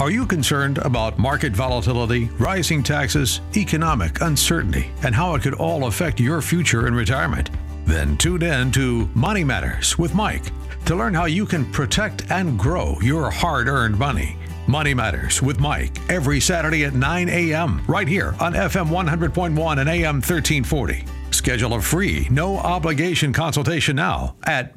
Are you concerned about market volatility, rising taxes, economic uncertainty, and how it could all affect your future in retirement? Then tune in to Money Matters with Mike to learn how you can protect and grow your hard earned money. Money Matters with Mike every Saturday at 9 a.m. right here on FM 100.1 and AM 1340. Schedule a free, no obligation consultation now at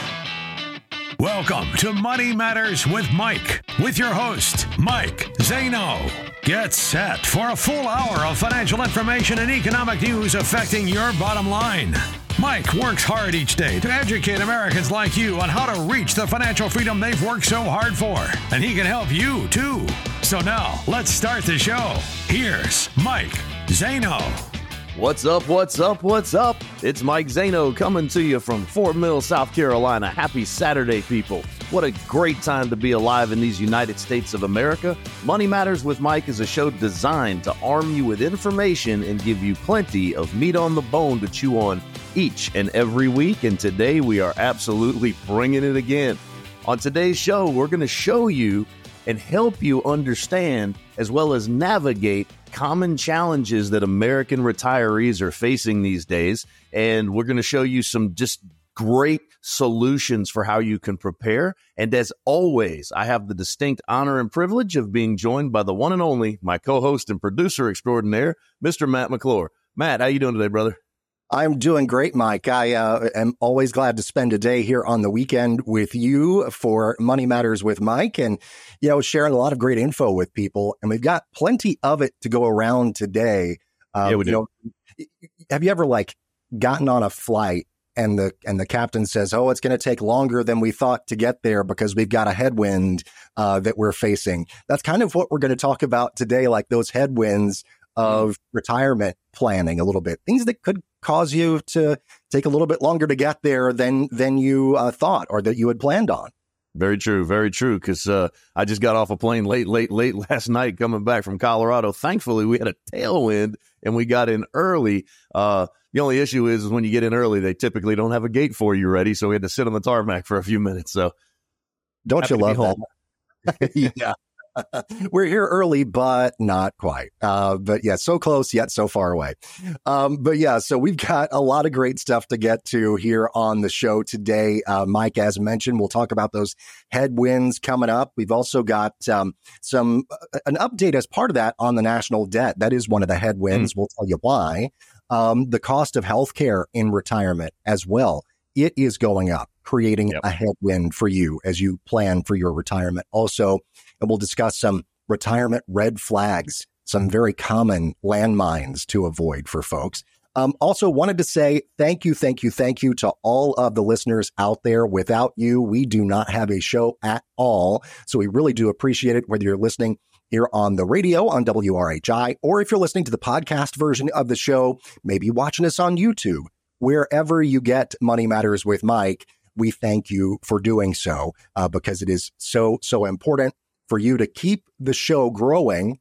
Welcome to Money Matters with Mike, with your host, Mike Zaino. Get set for a full hour of financial information and economic news affecting your bottom line. Mike works hard each day to educate Americans like you on how to reach the financial freedom they've worked so hard for, and he can help you too. So now, let's start the show. Here's Mike Zaino. What's up? What's up? What's up? It's Mike Zaino coming to you from Fort Mill, South Carolina. Happy Saturday, people. What a great time to be alive in these United States of America. Money Matters with Mike is a show designed to arm you with information and give you plenty of meat on the bone to chew on each and every week. And today we are absolutely bringing it again. On today's show, we're going to show you and help you understand as well as navigate common challenges that American retirees are facing these days. And we're going to show you some just great solutions for how you can prepare. And as always, I have the distinct honor and privilege of being joined by the one and only my co-host and producer extraordinaire, Mr. Matt McClure. Matt, how you doing today, brother? I'm doing great, Mike. I uh, am always glad to spend a day here on the weekend with you for Money Matters with Mike and, you know, sharing a lot of great info with people. And we've got plenty of it to go around today. Um, yeah, we do. Know, have you ever like gotten on a flight and the and the captain says, "Oh, it's going to take longer than we thought to get there because we've got a headwind uh, that we're facing." That's kind of what we're going to talk about today, like those headwinds of retirement planning a little bit, things that could cause you to take a little bit longer to get there than than you uh, thought or that you had planned on. Very true, very true. Because uh, I just got off a plane late, late, late last night coming back from Colorado. Thankfully, we had a tailwind and we got in early. Uh, the only issue is, is when you get in early, they typically don't have a gate for you ready, so we had to sit on the tarmac for a few minutes. So, don't you love that? yeah. We're here early, but not quite. Uh, but yeah, so close yet so far away. Um, but yeah, so we've got a lot of great stuff to get to here on the show today. Uh, Mike, as mentioned, we'll talk about those headwinds coming up. We've also got um, some uh, an update as part of that on the national debt. That is one of the headwinds. Mm. We'll tell you why. Um, the cost of healthcare in retirement as well. It is going up, creating yep. a headwind for you as you plan for your retirement. Also, and we'll discuss some retirement red flags, some very common landmines to avoid for folks. Um, also, wanted to say thank you, thank you, thank you to all of the listeners out there. Without you, we do not have a show at all. So we really do appreciate it, whether you're listening here on the radio on WRHI, or if you're listening to the podcast version of the show, maybe watching us on YouTube, wherever you get Money Matters with Mike. We thank you for doing so uh, because it is so, so important for you to keep the show growing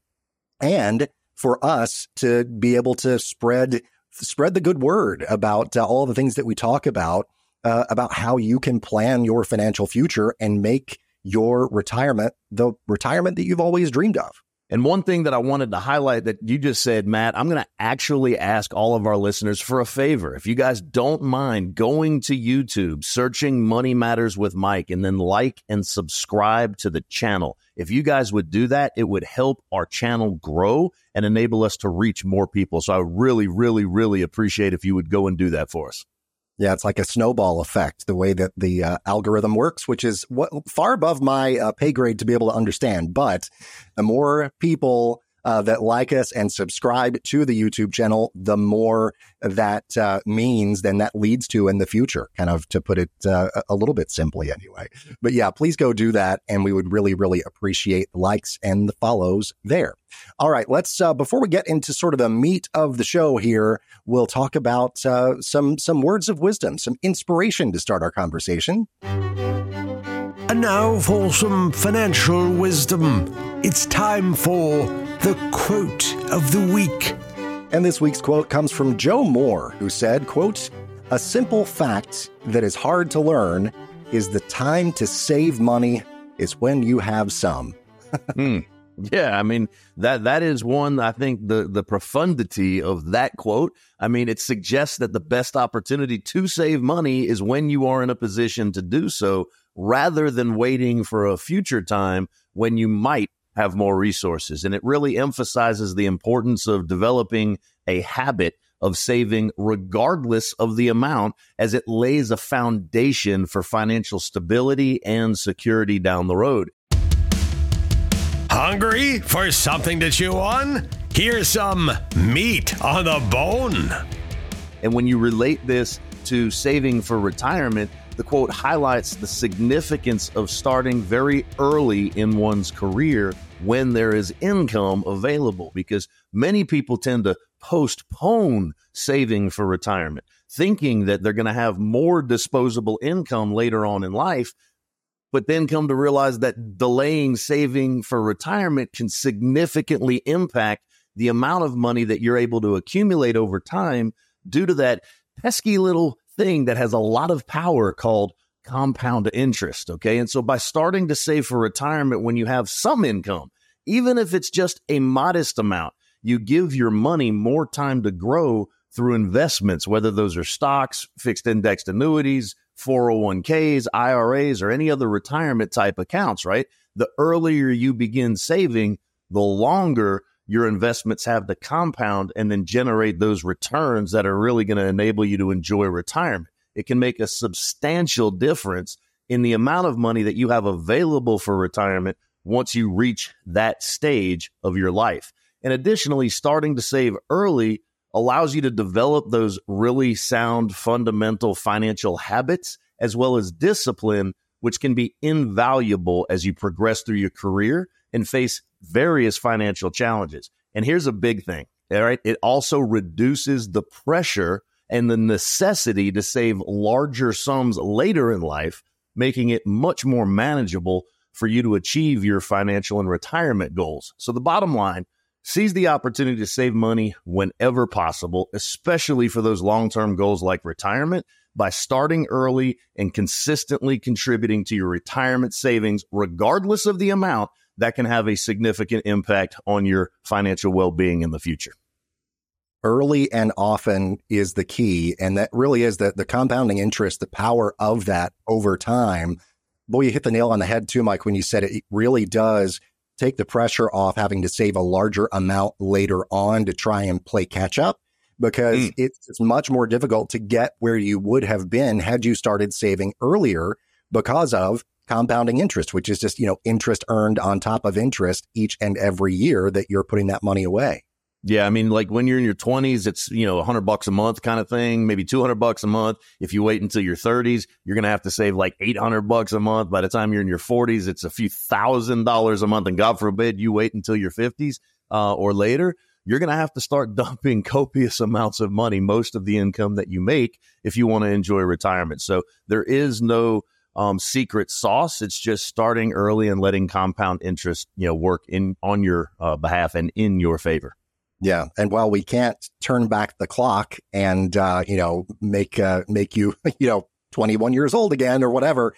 and for us to be able to spread spread the good word about uh, all the things that we talk about uh, about how you can plan your financial future and make your retirement the retirement that you've always dreamed of. And one thing that I wanted to highlight that you just said, Matt, I'm going to actually ask all of our listeners for a favor. If you guys don't mind going to YouTube, searching Money Matters with Mike, and then like and subscribe to the channel. If you guys would do that, it would help our channel grow and enable us to reach more people. So I really, really, really appreciate if you would go and do that for us. Yeah, it's like a snowball effect, the way that the uh, algorithm works, which is what, far above my uh, pay grade to be able to understand. But the more people uh, that like us and subscribe to the YouTube channel, the more that uh, means, then that leads to in the future, kind of to put it uh, a little bit simply anyway. But yeah, please go do that. And we would really, really appreciate the likes and the follows there. All right, let's, uh, before we get into sort of the meat of the show here, we'll talk about uh, some, some words of wisdom, some inspiration to start our conversation. And now for some financial wisdom. It's time for the quote of the week. And this week's quote comes from Joe Moore, who said, quote, "A simple fact that is hard to learn is the time to save money is when you have some." hmm. Yeah, I mean that that is one I think the the profundity of that quote. I mean, it suggests that the best opportunity to save money is when you are in a position to do so rather than waiting for a future time when you might have more resources. And it really emphasizes the importance of developing a habit of saving regardless of the amount as it lays a foundation for financial stability and security down the road. Hungry for something to chew on? Here's some meat on the bone. And when you relate this to saving for retirement, the quote highlights the significance of starting very early in one's career when there is income available because many people tend to postpone saving for retirement, thinking that they're going to have more disposable income later on in life, but then come to realize that delaying saving for retirement can significantly impact the amount of money that you're able to accumulate over time due to that pesky little thing that has a lot of power called compound interest. Okay. And so by starting to save for retirement when you have some income, even if it's just a modest amount, you give your money more time to grow through investments, whether those are stocks, fixed indexed annuities, 401ks, IRAs, or any other retirement type accounts, right? The earlier you begin saving, the longer your investments have to compound and then generate those returns that are really going to enable you to enjoy retirement. It can make a substantial difference in the amount of money that you have available for retirement once you reach that stage of your life. And additionally, starting to save early allows you to develop those really sound fundamental financial habits as well as discipline, which can be invaluable as you progress through your career and face various financial challenges. And here's a big thing. All right. It also reduces the pressure and the necessity to save larger sums later in life, making it much more manageable for you to achieve your financial and retirement goals. So the bottom line, seize the opportunity to save money whenever possible, especially for those long-term goals like retirement by starting early and consistently contributing to your retirement savings regardless of the amount that can have a significant impact on your financial well being in the future. Early and often is the key. And that really is the, the compounding interest, the power of that over time. Boy, you hit the nail on the head too, Mike, when you said it, it really does take the pressure off having to save a larger amount later on to try and play catch up because mm. it's, it's much more difficult to get where you would have been had you started saving earlier because of compounding interest, which is just, you know, interest earned on top of interest each and every year that you're putting that money away. Yeah, I mean, like when you're in your 20s, it's you know 100 bucks a month kind of thing, maybe 200 bucks a month. If you wait until your 30s, you're gonna have to save like 800 bucks a month. By the time you're in your 40s, it's a few thousand dollars a month, and God forbid you wait until your 50s uh, or later. You're to have to start dumping copious amounts of money, most of the income that you make, if you want to enjoy retirement. So there is no um, secret sauce. It's just starting early and letting compound interest, you know, work in on your uh, behalf and in your favor. Yeah, and while we can't turn back the clock and uh, you know make uh, make you you know 21 years old again or whatever,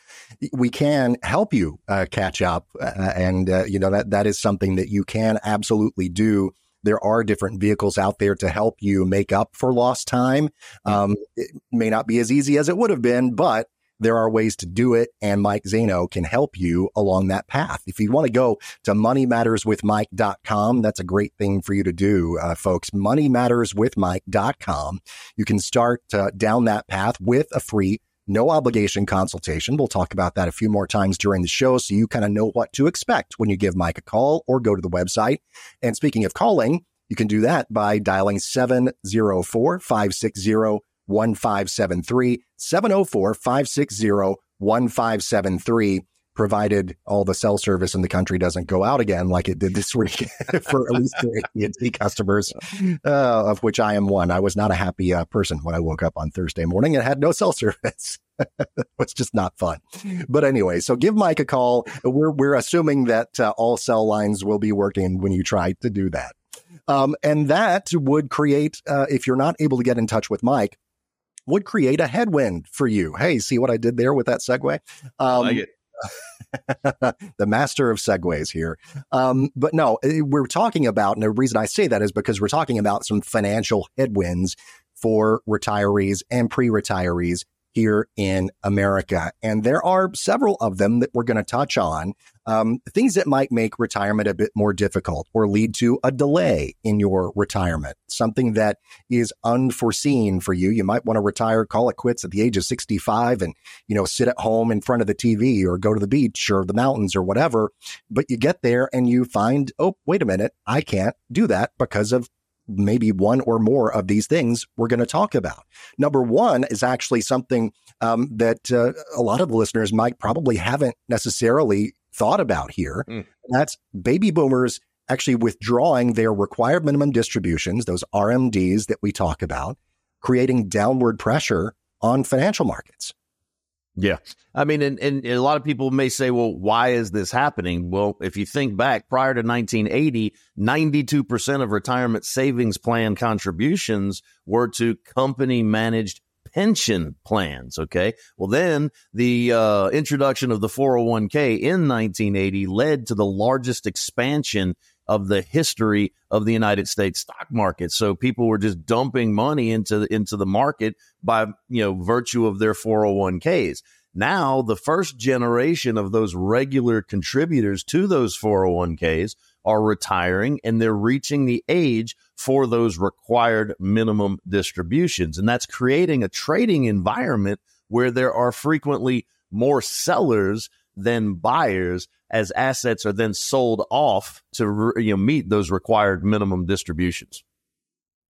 we can help you uh, catch up, uh, and uh, you know that that is something that you can absolutely do. There are different vehicles out there to help you make up for lost time. Um, it may not be as easy as it would have been, but there are ways to do it, and Mike Zaino can help you along that path. If you want to go to moneymatterswithmike.com, that's a great thing for you to do, uh, folks. Moneymatterswithmike.com. You can start uh, down that path with a free no obligation consultation. We'll talk about that a few more times during the show so you kind of know what to expect when you give Mike a call or go to the website. And speaking of calling, you can do that by dialing 704 560 1573, 704 560 1573 provided all the cell service in the country doesn't go out again like it did this week for at least AT&T customers, uh, of which I am one. I was not a happy uh, person when I woke up on Thursday morning and had no cell service. it was just not fun. But anyway, so give Mike a call. We're we're assuming that uh, all cell lines will be working when you try to do that. Um, and that would create, uh, if you're not able to get in touch with Mike, would create a headwind for you. Hey, see what I did there with that segue? Um, like it. the master of segues here. Um, but no, eh, we're talking about, and the reason I say that is because we're talking about some financial headwinds for retirees and pre retirees here in America. And there are several of them that we're going to touch on. Um, things that might make retirement a bit more difficult or lead to a delay in your retirement, something that is unforeseen for you. You might want to retire, call it quits at the age of 65 and, you know, sit at home in front of the TV or go to the beach or the mountains or whatever. But you get there and you find, oh, wait a minute, I can't do that because of maybe one or more of these things we're going to talk about. Number one is actually something um, that uh, a lot of the listeners might probably haven't necessarily thought about here. Mm. That's baby boomers actually withdrawing their required minimum distributions, those RMDs that we talk about, creating downward pressure on financial markets. Yeah. I mean, and, and a lot of people may say, well, why is this happening? Well, if you think back prior to 1980, 92% of retirement savings plan contributions were to company managed pension plans. Okay. Well, then the uh, introduction of the 401k in 1980 led to the largest expansion of the history of the United States stock market. So people were just dumping money into the, into the market by, you know, virtue of their 401ks. Now, the first generation of those regular contributors to those 401ks are retiring and they're reaching the age for those required minimum distributions. And that's creating a trading environment where there are frequently more sellers than buyers as assets are then sold off to you know, meet those required minimum distributions.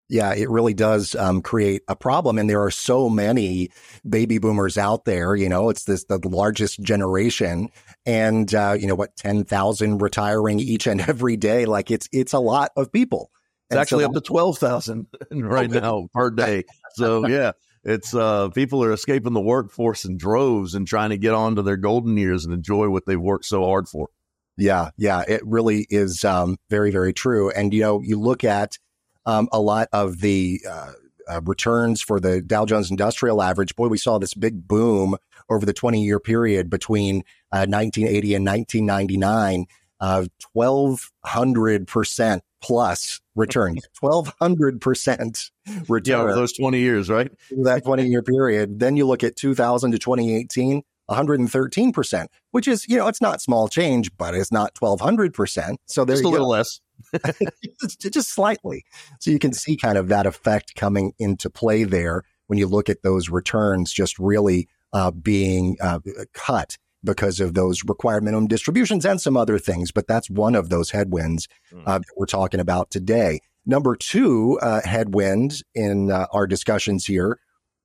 Yeah, it really does um, create a problem. And there are so many baby boomers out there. You know, it's this the largest generation, and uh, you know what, ten thousand retiring each and every day. Like it's it's a lot of people. It's and actually so, up to twelve thousand right now per day. So yeah, it's uh, people are escaping the workforce in droves and trying to get on to their golden years and enjoy what they've worked so hard for. Yeah, yeah, it really is um, very, very true. And you know, you look at um, a lot of the uh, uh, returns for the Dow Jones Industrial Average. Boy, we saw this big boom over the 20 year period between 1980 uh, and 1999 of 1200% plus return. 1200% return. Yeah, those 20 years, right? that 20 year period. Then you look at 2000 to 2018, 113%, which is, you know, it's not small change, but it's not 1200%. So there's a little go. less. just slightly. So you can see kind of that effect coming into play there when you look at those returns just really uh, being uh, cut because of those required minimum distributions and some other things. But that's one of those headwinds hmm. uh, that we're talking about today. Number two uh, headwind in uh, our discussions here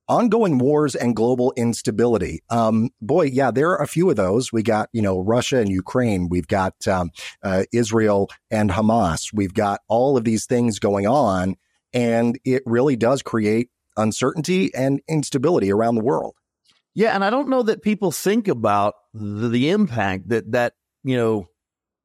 ongoing wars and global instability. Um, boy, yeah, there are a few of those. We got, you know, Russia and Ukraine. We've got um, uh, Israel and Hamas. We've got all of these things going on, and it really does create uncertainty and instability around the world. Yeah, and I don't know that people think about the, the impact that that you know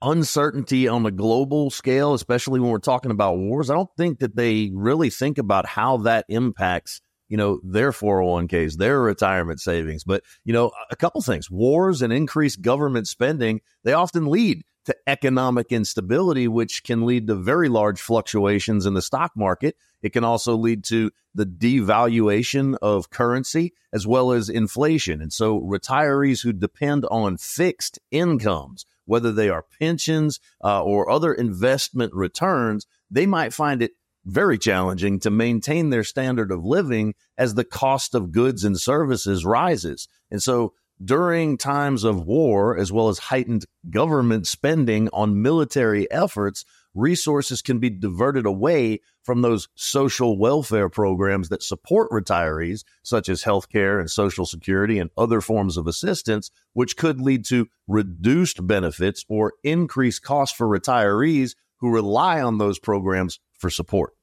uncertainty on a global scale, especially when we're talking about wars. I don't think that they really think about how that impacts you know, their 401ks, their retirement savings. But, you know, a couple things wars and increased government spending, they often lead to economic instability, which can lead to very large fluctuations in the stock market. It can also lead to the devaluation of currency as well as inflation. And so retirees who depend on fixed incomes, whether they are pensions uh, or other investment returns, they might find it very challenging to maintain their standard of living as the cost of goods and services rises. And so during times of war, as well as heightened government spending on military efforts, resources can be diverted away from those social welfare programs that support retirees, such as healthcare and social security and other forms of assistance, which could lead to reduced benefits or increased costs for retirees who rely on those programs for support.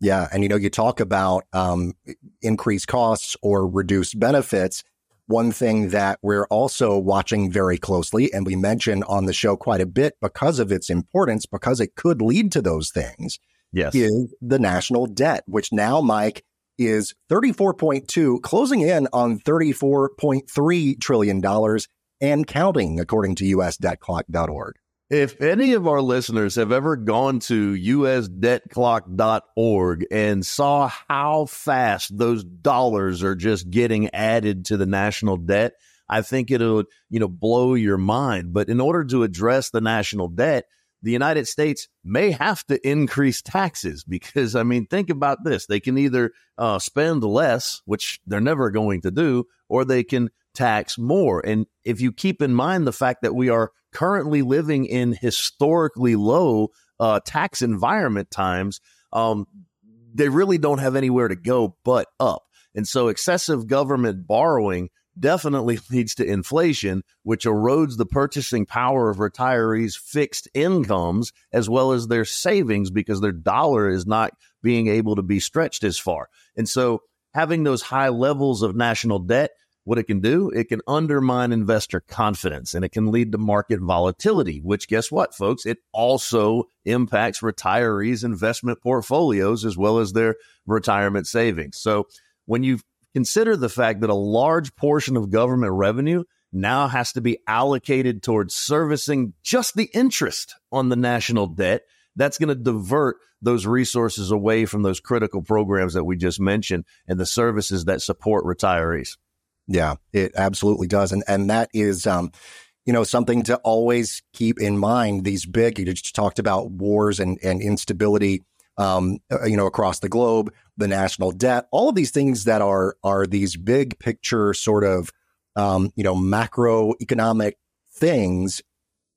Yeah. And, you know, you talk about um, increased costs or reduced benefits. One thing that we're also watching very closely, and we mention on the show quite a bit because of its importance, because it could lead to those things, yes. is the national debt, which now, Mike, is 34.2, closing in on $34.3 trillion and counting, according to usdebtclock.org. If any of our listeners have ever gone to usdebtclock.org and saw how fast those dollars are just getting added to the national debt, I think it'll, you know, blow your mind. But in order to address the national debt, the United States may have to increase taxes because, I mean, think about this. They can either uh, spend less, which they're never going to do, or they can tax more. And if you keep in mind the fact that we are currently living in historically low uh, tax environment times, um, they really don't have anywhere to go but up. And so excessive government borrowing definitely leads to inflation, which erodes the purchasing power of retirees' fixed incomes as well as their savings because their dollar is not being able to be stretched as far. And so having those high levels of national debt what it can do, it can undermine investor confidence and it can lead to market volatility, which guess what, folks? It also impacts retirees' investment portfolios as well as their retirement savings. So when you consider the fact that a large portion of government revenue now has to be allocated towards servicing just the interest on the national debt, that's going to divert those resources away from those critical programs that we just mentioned and the services that support retirees. Yeah, it absolutely does. And and that is um, you know, something to always keep in mind. These big you just talked about wars and, and instability um, uh, you know, across the globe, the national debt, all of these things that are are these big picture sort of um, you know, macroeconomic things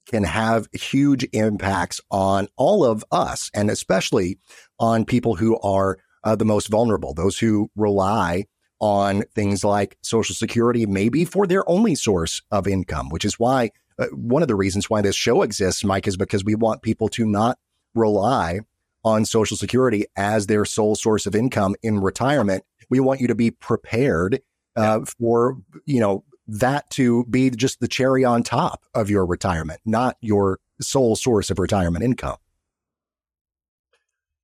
can have huge impacts on all of us and especially on people who are uh, the most vulnerable, those who rely on things like Social Security, maybe for their only source of income, which is why uh, one of the reasons why this show exists, Mike, is because we want people to not rely on Social Security as their sole source of income in retirement. We want you to be prepared uh, for, you know, that to be just the cherry on top of your retirement, not your sole source of retirement income.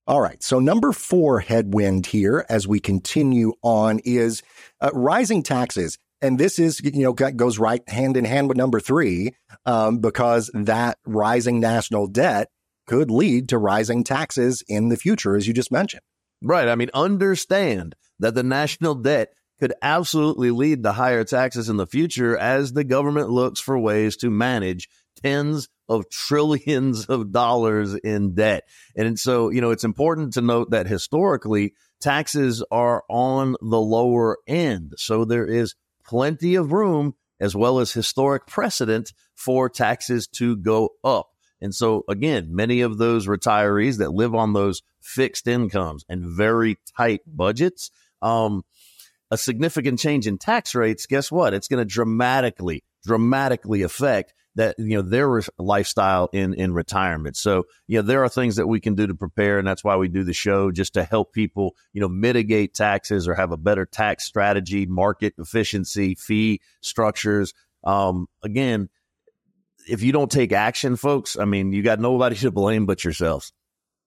All right. So number four headwind here as we continue on is uh, rising taxes. And this is, you know, goes right hand in hand with number three, um, because that rising national debt could lead to rising taxes in the future, as you just mentioned. Right. I mean, understand that the national debt could absolutely lead to higher taxes in the future as the government looks for ways to manage tens of trillions of dollars in debt. And so, you know, it's important to note that historically, taxes are on the lower end. So there is plenty of room as well as historic precedent for taxes to go up. And so, again, many of those retirees that live on those fixed incomes and very tight budgets, um, a significant change in tax rates, guess what? It's going to dramatically, dramatically affect that you know their lifestyle in in retirement. So you know there are things that we can do to prepare, and that's why we do the show just to help people you know mitigate taxes or have a better tax strategy, market efficiency, fee structures. Um, again, if you don't take action, folks, I mean, you got nobody to blame but yourselves.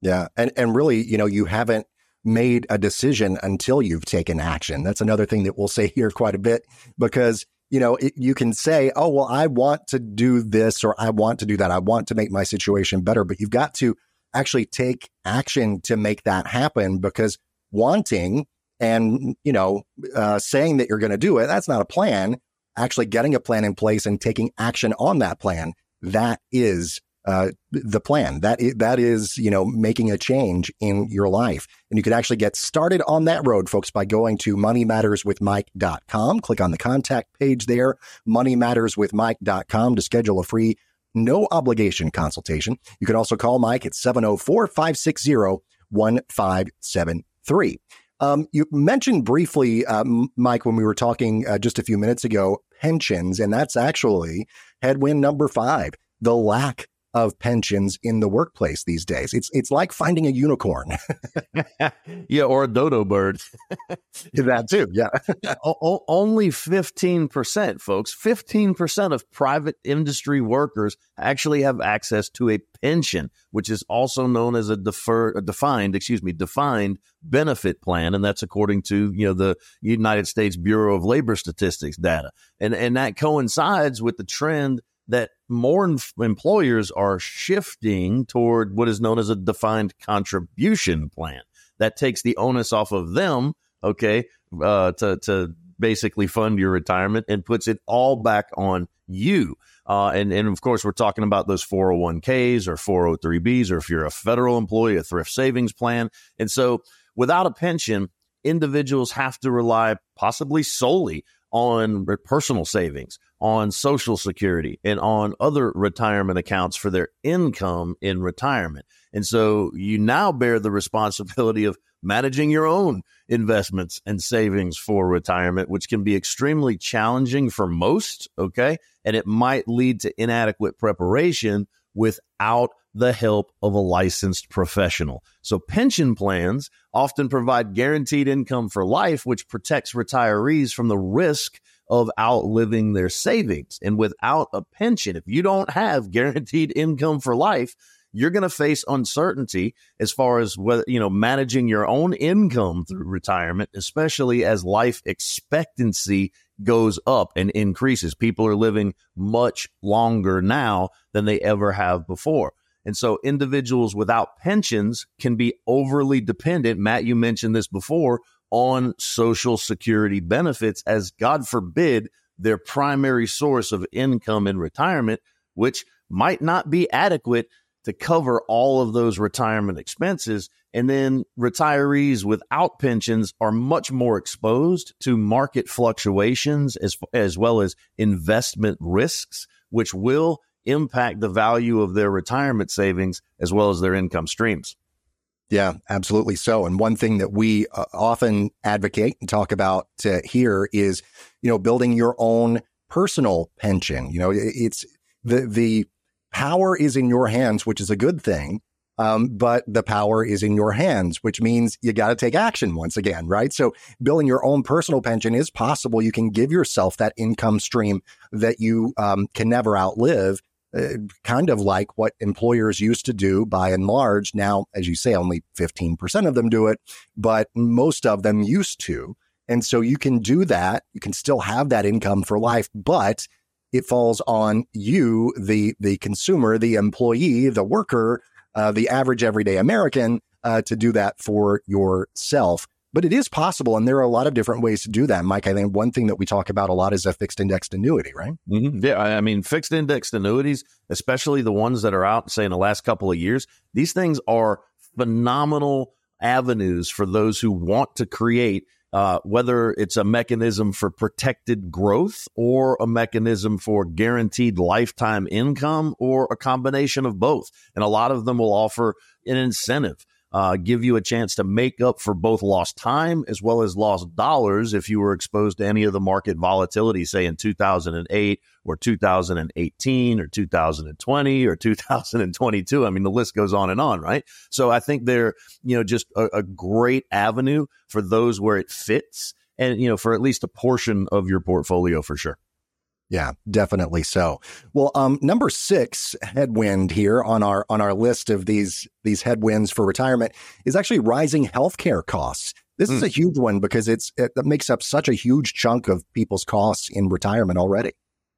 Yeah, and and really, you know, you haven't made a decision until you've taken action. That's another thing that we'll say here quite a bit because you know, it, you can say, oh, well, I want to do this or I want to do that. I want to make my situation better. But you've got to actually take action to make that happen because wanting and, you know, uh, saying that you're going to do it, that's not a plan. Actually getting a plan in place and taking action on that plan, that is uh, the plan. That is, that is, you know, making a change in your life. And you can actually get started on that road, folks, by going to moneymatterswithmike.com. Click on the contact page there, moneymatterswithmike.com to schedule a free, no obligation consultation. You can also call Mike at 704 560 1573. Um, you mentioned briefly, um, Mike, when we were talking uh, just a few minutes ago, pensions, and that's actually headwind number five the lack of pensions in the workplace these days. It's it's like finding a unicorn. yeah, or a dodo bird. that too. Yeah. o- only 15%, folks. 15% of private industry workers actually have access to a pension, which is also known as a deferred defined, excuse me, defined benefit plan and that's according to, you know, the United States Bureau of Labor Statistics data. And and that coincides with the trend that more employers are shifting toward what is known as a defined contribution plan that takes the onus off of them, okay, uh, to, to basically fund your retirement and puts it all back on you. Uh, and, and of course, we're talking about those 401ks or 403bs, or if you're a federal employee, a thrift savings plan. And so without a pension, individuals have to rely possibly solely on personal savings, on social security, and on other retirement accounts for their income in retirement. And so you now bear the responsibility of managing your own investments and savings for retirement, which can be extremely challenging for most. Okay. And it might lead to inadequate preparation without the help of a licensed professional. So pension plans often provide guaranteed income for life, which protects retirees from the risk of outliving their savings. And without a pension, if you don't have guaranteed income for life, you're going to face uncertainty as far as whether, you know, managing your own income through retirement, especially as life expectancy goes up and increases. People are living much longer now than they ever have before. And so individuals without pensions can be overly dependent. Matt, you mentioned this before on social security benefits as God forbid their primary source of income in retirement, which might not be adequate to cover all of those retirement expenses. And then retirees without pensions are much more exposed to market fluctuations as, as well as investment risks, which will impact the value of their retirement savings as well as their income streams. Yeah, absolutely so. And one thing that we uh, often advocate and talk about uh, here is, you know, building your own personal pension. You know, it's the the power is in your hands, which is a good thing. Um, but the power is in your hands, which means you got to take action once again, right? So building your own personal pension is possible. You can give yourself that income stream that you um, can never outlive uh, kind of like what employers used to do by and large. Now, as you say, only 15% of them do it, but most of them used to. And so you can do that. You can still have that income for life, but it falls on you, the, the consumer, the employee, the worker, uh, the average everyday American, uh, to do that for yourself but it is possible. And there are a lot of different ways to do that. Mike, I think one thing that we talk about a lot is a fixed indexed annuity, right? Mm-hmm. Yeah. I mean, fixed indexed annuities, especially the ones that are out, say, in the last couple of years, these things are phenomenal avenues for those who want to create. Uh, whether it's a mechanism for protected growth or a mechanism for guaranteed lifetime income or a combination of both. And a lot of them will offer an incentive uh, give you a chance to make up for both lost time as well as lost dollars if you were exposed to any of the market volatility, say in 2008 or 2018 or 2020 or 2022. I mean, the list goes on and on, right? So I think they're, you know, just a, a great avenue for those where it fits and, you know, for at least a portion of your portfolio for sure. Yeah, definitely so. Well, um, number six headwind here on our on our list of these these headwinds for retirement is actually rising healthcare costs. This mm. is hmm. a huge one because it's it makes up such a huge chunk of people's costs in retirement already.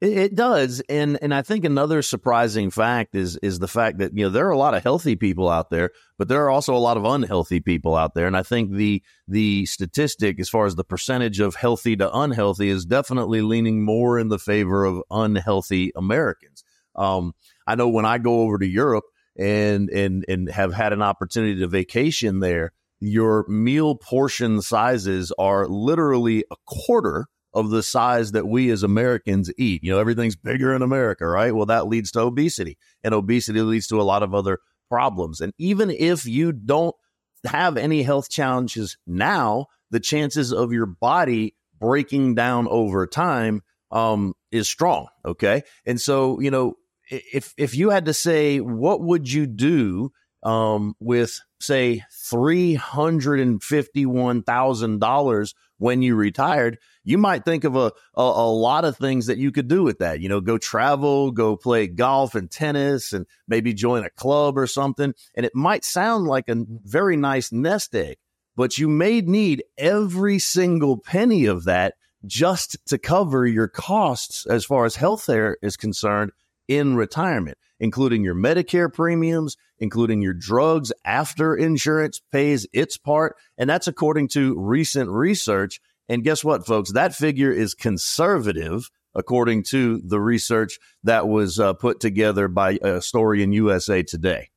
It, it, does, and and I think another surprising fact is is the fact that you know there are a lot of healthy people out there, but there are also a lot of unhealthy people out there, and I think the the statistic as far as the percentage of healthy to unhealthy is definitely leaning more in the favor of unhealthy Americans. Um, I know when I go over to Europe and and and have had an opportunity to vacation there, your meal portion sizes are literally a quarter of the size that we as Americans eat. You know, everything's bigger in America, right? Well, that leads to obesity, and obesity leads to a lot of other problems. And even if you don't have any health challenges now, the chances of your body breaking down over time um, is strong. Okay, and so you know, if if you had to say, what would you do um, with say three hundred and fifty one thousand dollars when you retired? You might think of a, a, a lot of things that you could do with that. You know, go travel, go play golf and tennis, and maybe join a club or something. And it might sound like a very nice nest egg, but you may need every single penny of that just to cover your costs as far as health care is concerned in retirement, including your Medicare premiums, including your drugs after insurance pays its part. And that's according to recent research. And guess what, folks? That figure is conservative, according to the research that was uh, put together by a story in USA Today.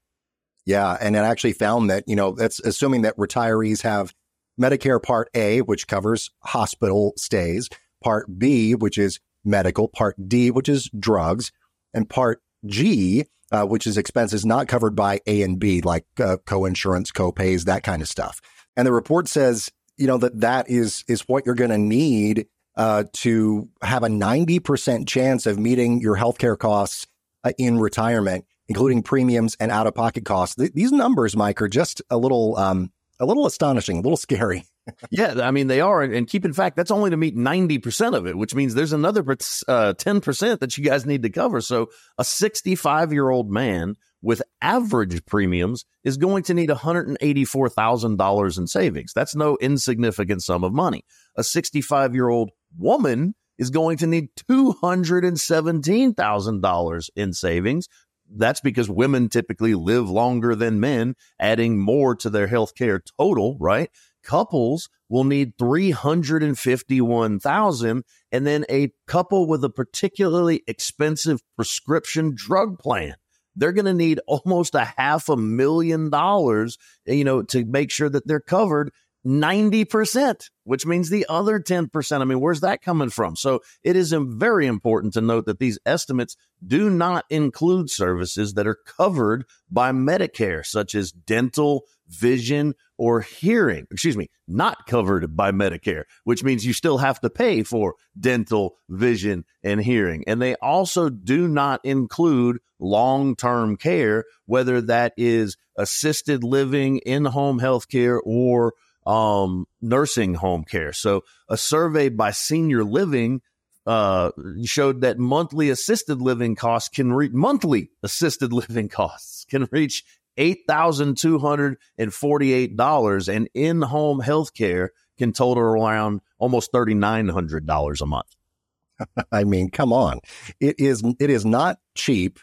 Yeah, and it actually found that you know that's assuming that retirees have Medicare Part A, which covers hospital stays, Part B, which is medical, Part D, which is drugs, and Part G, uh, which is expenses not covered by A and B, like uh, co-insurance, co-pays, that kind of stuff. And the report says you know that that is is what you're going to need uh, to have a 90% chance of meeting your healthcare costs uh, in retirement, including premiums and out of pocket costs. Th- these numbers, Mike, are just a little um, a little astonishing, a little scary. yeah, I mean they are, and keep in fact that's only to meet ninety percent of it, which means there's another uh, ten uh, percent that you guys need to cover. So a sixty-five year old man with average premiums is going to need $184,000 in savings. That's no insignificant sum of money. A 65 year old woman is going to need $217,000 in savings. That's because women typically live longer than men, adding more to their health care total, right? Couples will need 351,000 and then a couple with a particularly expensive prescription drug plan they're going to need almost a half a million dollars, you know, to make sure that they're covered 90%, which means the other 10%. I mean, where's that coming from? So it is very important to note that these estimates do not include services that are covered by Medicare, such as dental, vision, or hearing. Excuse me, not covered by Medicare, which means you still have to pay for dental, vision, and hearing. And they also do not include long term care, whether that is assisted living, in home health care, or um, nursing home care. So a survey by Senior Living uh, showed that monthly assisted living costs can reach monthly assisted living costs can reach eight thousand two hundred and in home health care can total around almost thirty nine hundred dollars a month. I mean, come on, it is it is not cheap,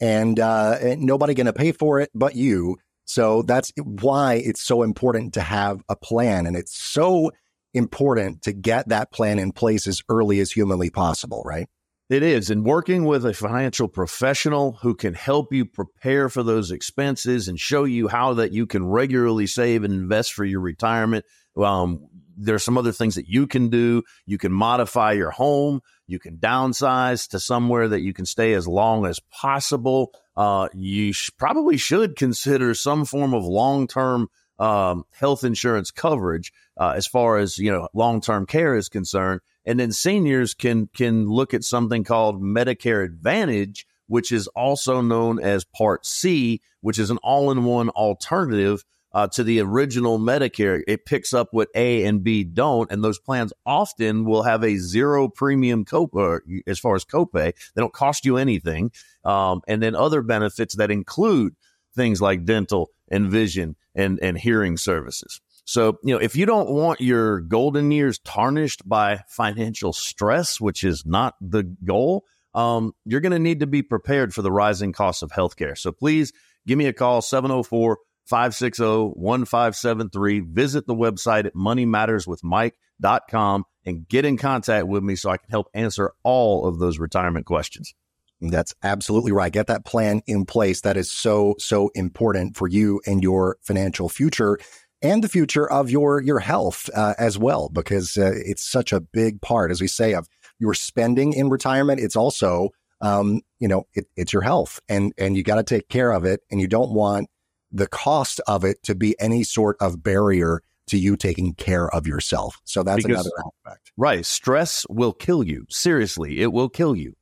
and, uh, and nobody going to pay for it but you. So that's why it's so important to have a plan. And it's so important to get that plan in place as early as humanly possible, right? It is. And working with a financial professional who can help you prepare for those expenses and show you how that you can regularly save and invest for your retirement. Um, are some other things that you can do. You can modify your home. You can downsize to somewhere that you can stay as long as possible uh, you sh- probably should consider some form of long term um, health insurance coverage uh, as far as you know long term care is concerned. And then seniors can can look at something called Medicare Advantage, which is also known as Part C, which is an all in one alternative uh, to the original Medicare. It picks up what A and B don't, and those plans often will have a zero premium copay uh, as far as copay. They don't cost you anything, um, and then other benefits that include things like dental and vision and and hearing services. So, you know, if you don't want your golden years tarnished by financial stress, which is not the goal, um, you're going to need to be prepared for the rising costs of healthcare. So please give me a call, 704 560 1573. Visit the website at moneymatterswithmike.com and get in contact with me so I can help answer all of those retirement questions. That's absolutely right. Get that plan in place. That is so, so important for you and your financial future and the future of your, your health uh, as well, because uh, it's such a big part, as we say, of your spending in retirement. It's also, um, you know, it, it's your health and, and you got to take care of it. And you don't want the cost of it to be any sort of barrier to you taking care of yourself. So that's because, another aspect. Right. Stress will kill you. Seriously, it will kill you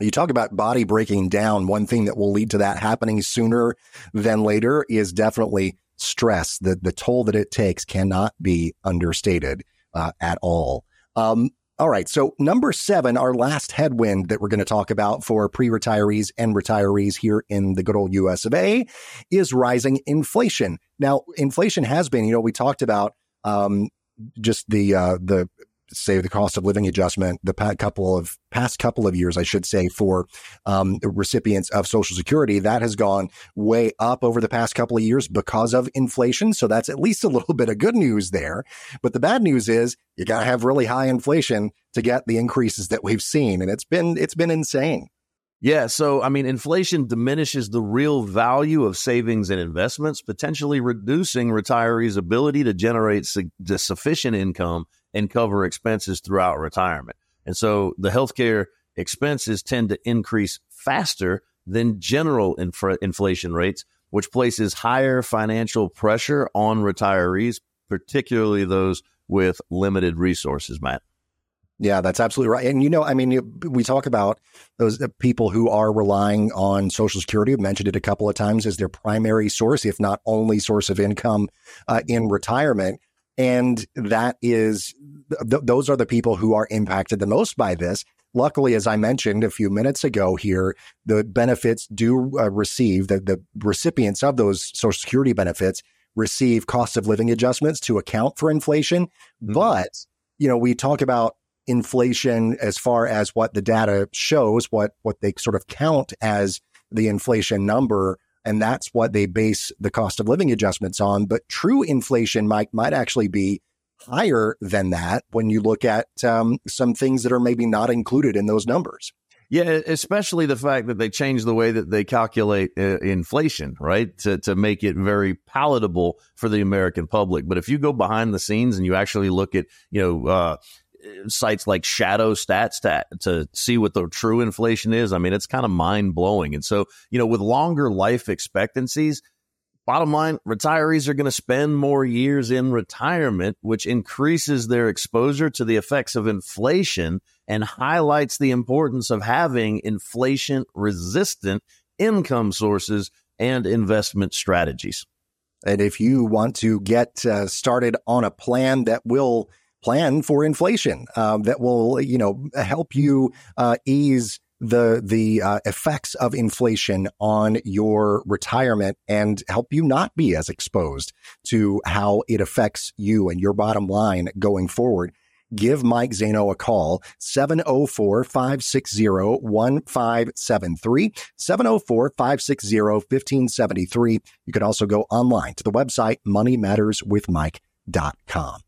you talk about body breaking down. One thing that will lead to that happening sooner than later is definitely stress. The, the toll that it takes cannot be understated uh, at all. Um, all right. So number seven, our last headwind that we're going to talk about for pre-retirees and retirees here in the good old US of A is rising inflation. Now, inflation has been, you know, we talked about, um, just the, uh, the say the cost of living adjustment the past couple of past couple of years, I should say, for um, recipients of Social Security, that has gone way up over the past couple of years because of inflation. So that's at least a little bit of good news there. But the bad news is you got to have really high inflation to get the increases that we've seen, and it's been it's been insane. Yeah. So, I mean, inflation diminishes the real value of savings and investments, potentially reducing retirees' ability to generate su- sufficient income and cover expenses throughout retirement. And so the healthcare expenses tend to increase faster than general infra- inflation rates, which places higher financial pressure on retirees, particularly those with limited resources, Matt. Yeah, that's absolutely right. And you know, I mean, we talk about those uh, people who are relying on Social Security. I've mentioned it a couple of times as their primary source, if not only source of income uh, in retirement. And that is, th- those are the people who are impacted the most by this. Luckily, as I mentioned a few minutes ago here, the benefits do uh, receive, the, the recipients of those Social Security benefits receive cost of living adjustments to account for inflation. Mm-hmm. But, you know, we talk about inflation as far as what the data shows, what, what they sort of count as the inflation number and that's what they base the cost of living adjustments on. But true inflation, Mike, might actually be higher than that when you look at um, some things that are maybe not included in those numbers. Yeah, especially the fact that they changed the way that they calculate uh, inflation, right? To, to make it very palatable for the American public. But if you go behind the scenes and you actually look at, you know, uh, sites like ShadowStats to see what the true inflation is. I mean, it's kind of mind blowing. And so, you know, with longer life expectancies, bottom line, retirees are going to spend more years in retirement, which increases their exposure to the effects of inflation and highlights the importance of having inflation resistant income sources and investment strategies. And if you want to get uh, started on a plan that will plan for inflation um, that will, you know, help you uh, ease the the uh, effects of inflation on your retirement and help you not be as exposed to how it affects you and your bottom line going forward. Give Mike Zaino a call, 704 560 1573. 704 560 1573. You can also go online to the website moneymatterswithmike.com.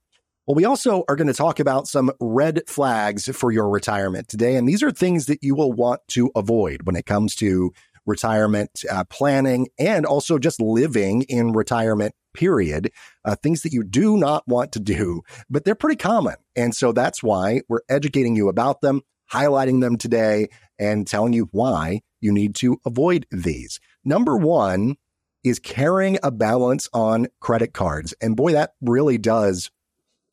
Well, we also are going to talk about some red flags for your retirement today. And these are things that you will want to avoid when it comes to retirement uh, planning and also just living in retirement period uh, things that you do not want to do but they're pretty common and so that's why we're educating you about them highlighting them today and telling you why you need to avoid these number one is carrying a balance on credit cards and boy that really does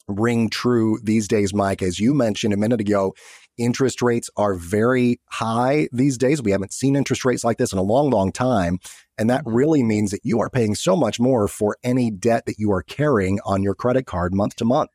ring true these days, Mike. As you mentioned a minute ago, interest rates are very high these days. We haven't seen interest rates like this in a long, long time. And that mm-hmm. really means that you are paying so much more for any debt that you are carrying on your credit card month to month.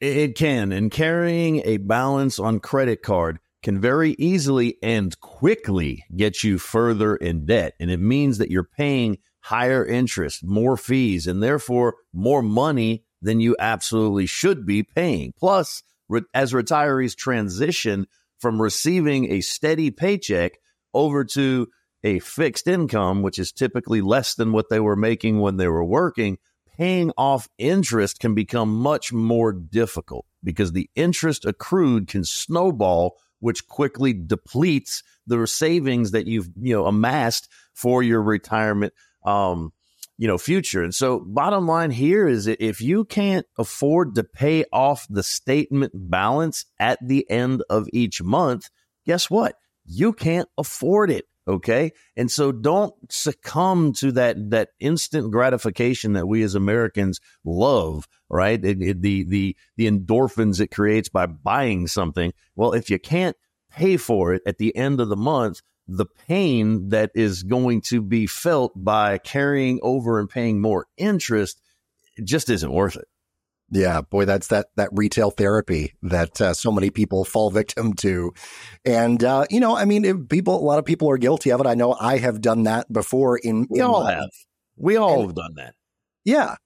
It can. And carrying a balance on credit card can very easily and quickly get you further in debt. And it means that you're paying higher interest, more fees, and therefore more money than you absolutely should be paying. Plus, re- as retirees transition from receiving a steady paycheck over to a fixed income, which is typically less than what they were making when they were working, paying off interest can become much more difficult because the interest accrued can snowball which quickly depletes the savings that you've you know amassed for your retirement um you know future. And so bottom line here is if you can't afford to pay off the statement balance at the end of each month guess what? You can't afford it okay? And so don't succumb to that that instant gratification that we as americans love right? It, it, the the the endorphins it creates by buying something. Well if you can't pay for it at the end of the month the pain that is going to be felt by carrying over and paying more interest just isn't worth it yeah, boy, that's that that retail therapy that uh, so many people fall victim to, and uh, you know, I mean, people, a lot of people are guilty of it. I know I have done that before. In we in all have, we all and, have done that. Yeah,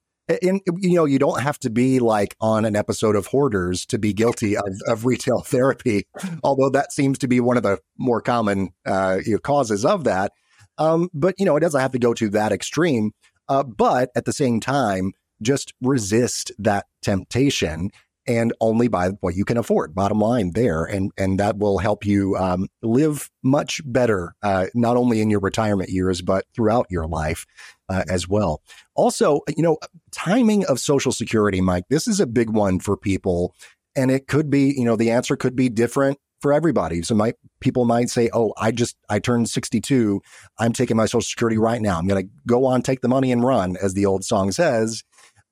and you know, you don't have to be like on an episode of Hoarders to be guilty of, of retail therapy, although that seems to be one of the more common uh, causes of that. Um, but you know, it doesn't have to go to that extreme. Uh, but at the same time, just resist that temptation and only buy what you can afford. Bottom line there, and and that will help you um, live much better, uh, not only in your retirement years but throughout your life uh, as well. Also, you know, timing of Social Security, Mike. This is a big one for people, and it could be, you know, the answer could be different for everybody. So my people might say, "Oh, I just I turned 62. I'm taking my social security right now. I'm going to go on take the money and run," as the old song says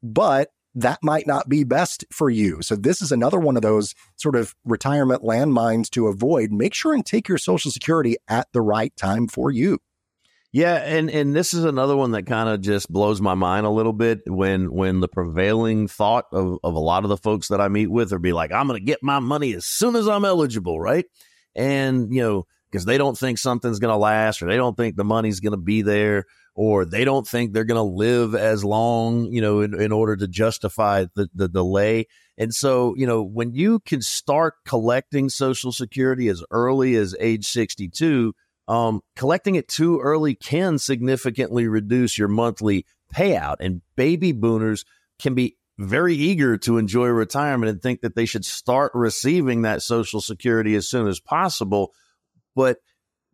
but that might not be best for you. So this is another one of those sort of retirement landmines to avoid. Make sure and take your social security at the right time for you. Yeah, and and this is another one that kind of just blows my mind a little bit when when the prevailing thought of, of a lot of the folks that I meet with are be like, I'm going to get my money as soon as I'm eligible, right? And you know, because they don't think something's going to last or they don't think the money's going to be there or they don't think they're going to live as long, you know, in, in order to justify the, the delay. And so, you know, when you can start collecting Social Security as early as age 62, um, collecting it too early can significantly reduce your monthly payout. And baby boomers can be very eager to enjoy retirement and think that they should start receiving that Social Security as soon as possible. But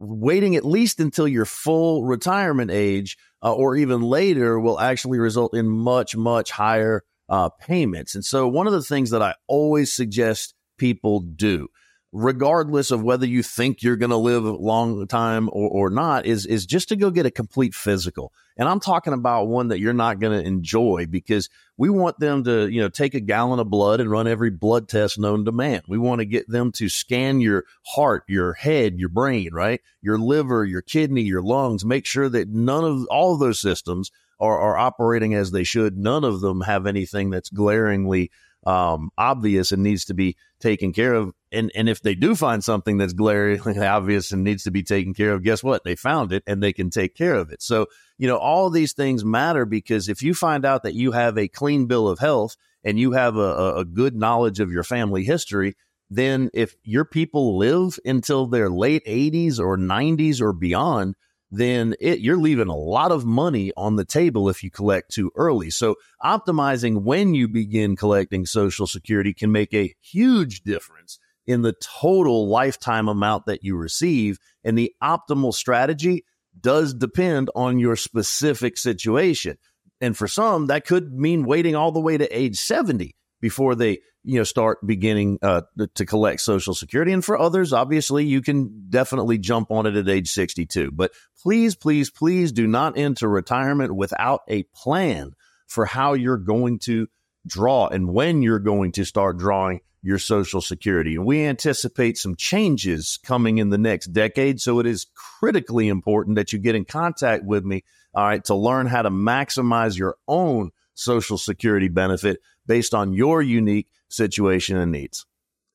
waiting at least until your full retirement age uh, or even later will actually result in much, much higher uh, payments. And so, one of the things that I always suggest people do regardless of whether you think you're going to live a long time or, or not, is is just to go get a complete physical. And I'm talking about one that you're not going to enjoy because we want them to, you know, take a gallon of blood and run every blood test known to man. We want to get them to scan your heart, your head, your brain, right? Your liver, your kidney, your lungs, make sure that none of all of those systems are, are operating as they should. None of them have anything that's glaringly um, obvious and needs to be taken care of. And and if they do find something that's glaringly obvious and needs to be taken care of, guess what? They found it and they can take care of it. So you know all these things matter because if you find out that you have a clean bill of health and you have a, a good knowledge of your family history, then if your people live until their late 80s or 90s or beyond, then it, you're leaving a lot of money on the table if you collect too early. So optimizing when you begin collecting Social Security can make a huge difference in the total lifetime amount that you receive. And the optimal strategy does depend on your specific situation. And for some, that could mean waiting all the way to age 70 before they you know start beginning uh, to collect social security and for others obviously you can definitely jump on it at age 62 but please please please do not enter retirement without a plan for how you're going to draw and when you're going to start drawing your social security and we anticipate some changes coming in the next decade so it is critically important that you get in contact with me all right to learn how to maximize your own social security benefit based on your unique situation and needs.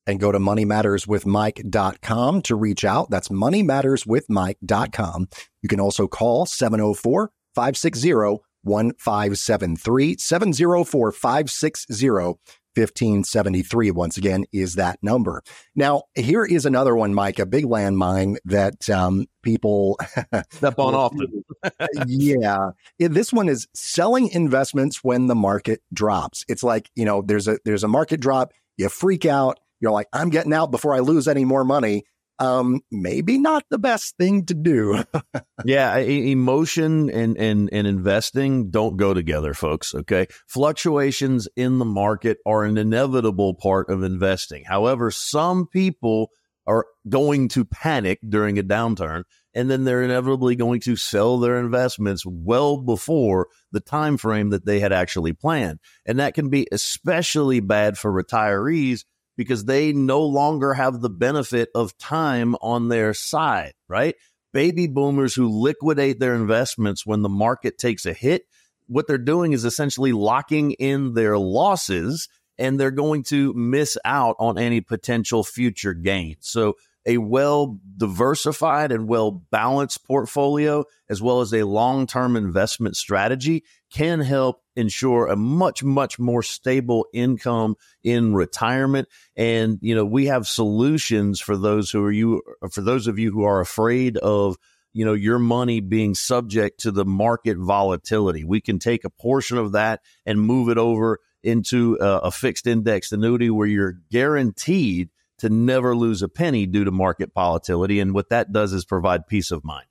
And go to moneymatterswithmike.com to reach out. That's moneymatterswithmike.com. You can also call 704 560 1573. 704 560 1573 once again is that number. Now, here is another one, Mike, a big landmine that um, people step on often. yeah. This one is selling investments when the market drops. It's like, you know, there's a there's a market drop, you freak out, you're like, I'm getting out before I lose any more money um, maybe not the best thing to do. yeah, emotion and, and and investing don't go together, folks. Okay, fluctuations in the market are an inevitable part of investing. However, some people are going to panic during a downturn and then they're inevitably going to sell their investments well before the time frame that they had actually planned and that can be especially bad for retirees because they no longer have the benefit of time on their side, right? Baby boomers who liquidate their investments when the market takes a hit, what they're doing is essentially locking in their losses and they're going to miss out on any potential future gain. So a well diversified and well balanced portfolio, as well as a long term investment strategy, can help ensure a much, much more stable income in retirement. And, you know, we have solutions for those who are you, for those of you who are afraid of, you know, your money being subject to the market volatility. We can take a portion of that and move it over into a, a fixed index annuity where you're guaranteed to never lose a penny due to market volatility. And what that does is provide peace of mind.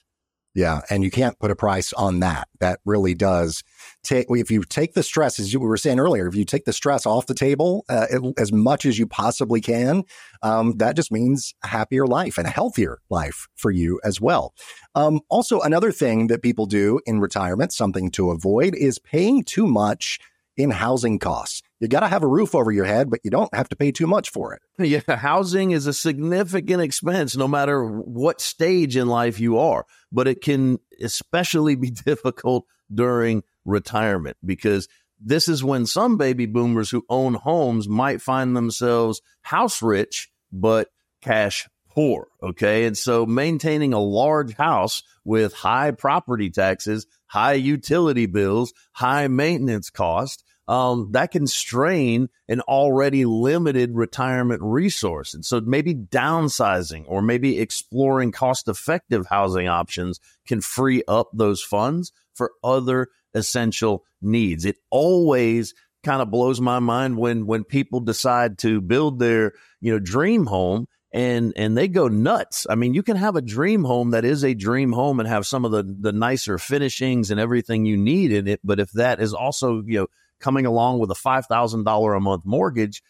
Yeah. And you can't put a price on that. That really does take, if you take the stress, as you were saying earlier, if you take the stress off the table uh, as much as you possibly can, um, that just means a happier life and a healthier life for you as well. Um, also, another thing that people do in retirement, something to avoid, is paying too much in housing costs. You got to have a roof over your head, but you don't have to pay too much for it. Yeah, housing is a significant expense no matter what stage in life you are, but it can especially be difficult during retirement because this is when some baby boomers who own homes might find themselves house rich, but cash poor. Okay. And so maintaining a large house with high property taxes, high utility bills, high maintenance costs, um, that can strain an already limited retirement resource. And so maybe downsizing or maybe exploring cost effective housing options can free up those funds for other essential needs. It always kind of blows my mind when when people decide to build their, you know, dream home and and they go nuts. I mean, you can have a dream home that is a dream home and have some of the the nicer finishings and everything you need in it, but if that is also, you know, coming along with a $5,000 a month mortgage,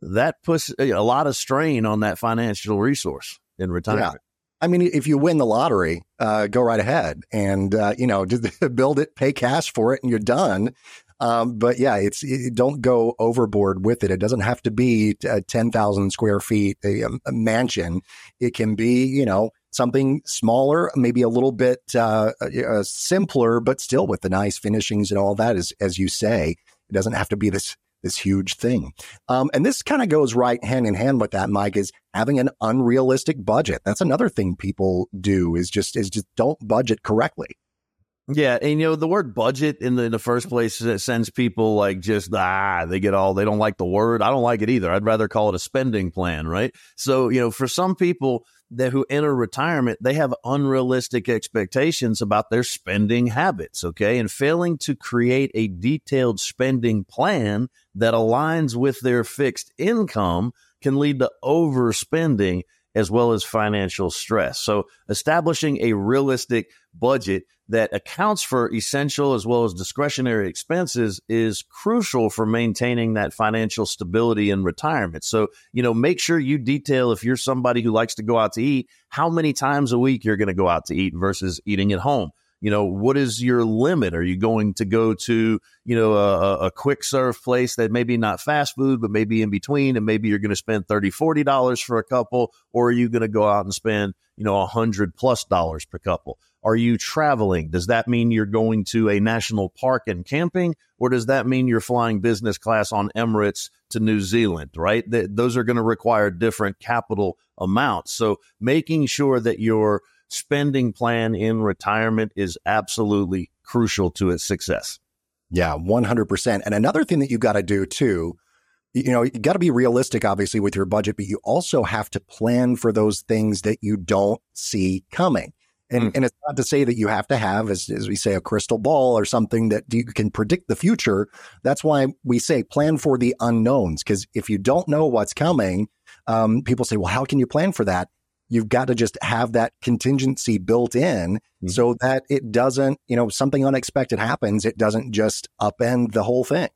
that puts a lot of strain on that financial resource in retirement. Yeah. I mean, if you win the lottery, uh, go right ahead and, uh, you know, build it, pay cash for it, and you're done. Um, but yeah, it's it, don't go overboard with it. It doesn't have to be uh, 10,000 square feet, a, a, mansion. It can be, you know, something smaller, maybe a little bit uh, uh, simpler, but still with the nice finishings and all that, as, as you say. It doesn't have to be this this huge thing. Um, and this kind of goes right hand in hand with that, Mike, is having an unrealistic budget. That's another thing people do is just is just don't budget correctly. Yeah, and you know the word budget in the, in the first place sends people like just ah they get all they don't like the word. I don't like it either. I'd rather call it a spending plan, right? So you know for some people that who enter retirement, they have unrealistic expectations about their spending habits. Okay. And failing to create a detailed spending plan that aligns with their fixed income can lead to overspending as well as financial stress. So establishing a realistic budget that accounts for essential as well as discretionary expenses is crucial for maintaining that financial stability in retirement. So, you know, make sure you detail if you're somebody who likes to go out to eat, how many times a week you're going to go out to eat versus eating at home you know what is your limit? Are you going to go to you know a, a, quick serve place that maybe not fast food but maybe in between and maybe you're going to spend 30 40 dollars for a couple or are you going to go out and spend you know a hundred plus dollars per couple? Are you traveling? Does that mean you're going to a national park and camping or does that mean you're flying business class on emirates to new zealand right? Th- those are going to require different capital amounts. So making sure that you're spending plan in retirement is absolutely crucial to its success. Yeah, 100%. And another thing that you've got to do too, you know, you got to be realistic, obviously, with your budget, but you also have to plan for those things that you don't see coming. And, mm. and it's not to say that you have to have, as, as we say, a crystal ball or something that you can predict the future. That's why we say plan for the unknowns. Because if you don't know what's coming, um, people say, well, how can you plan for that? You've got to just have that contingency built in mm-hmm. so that it doesn't, you know, something unexpected happens. It doesn't just upend the whole thing.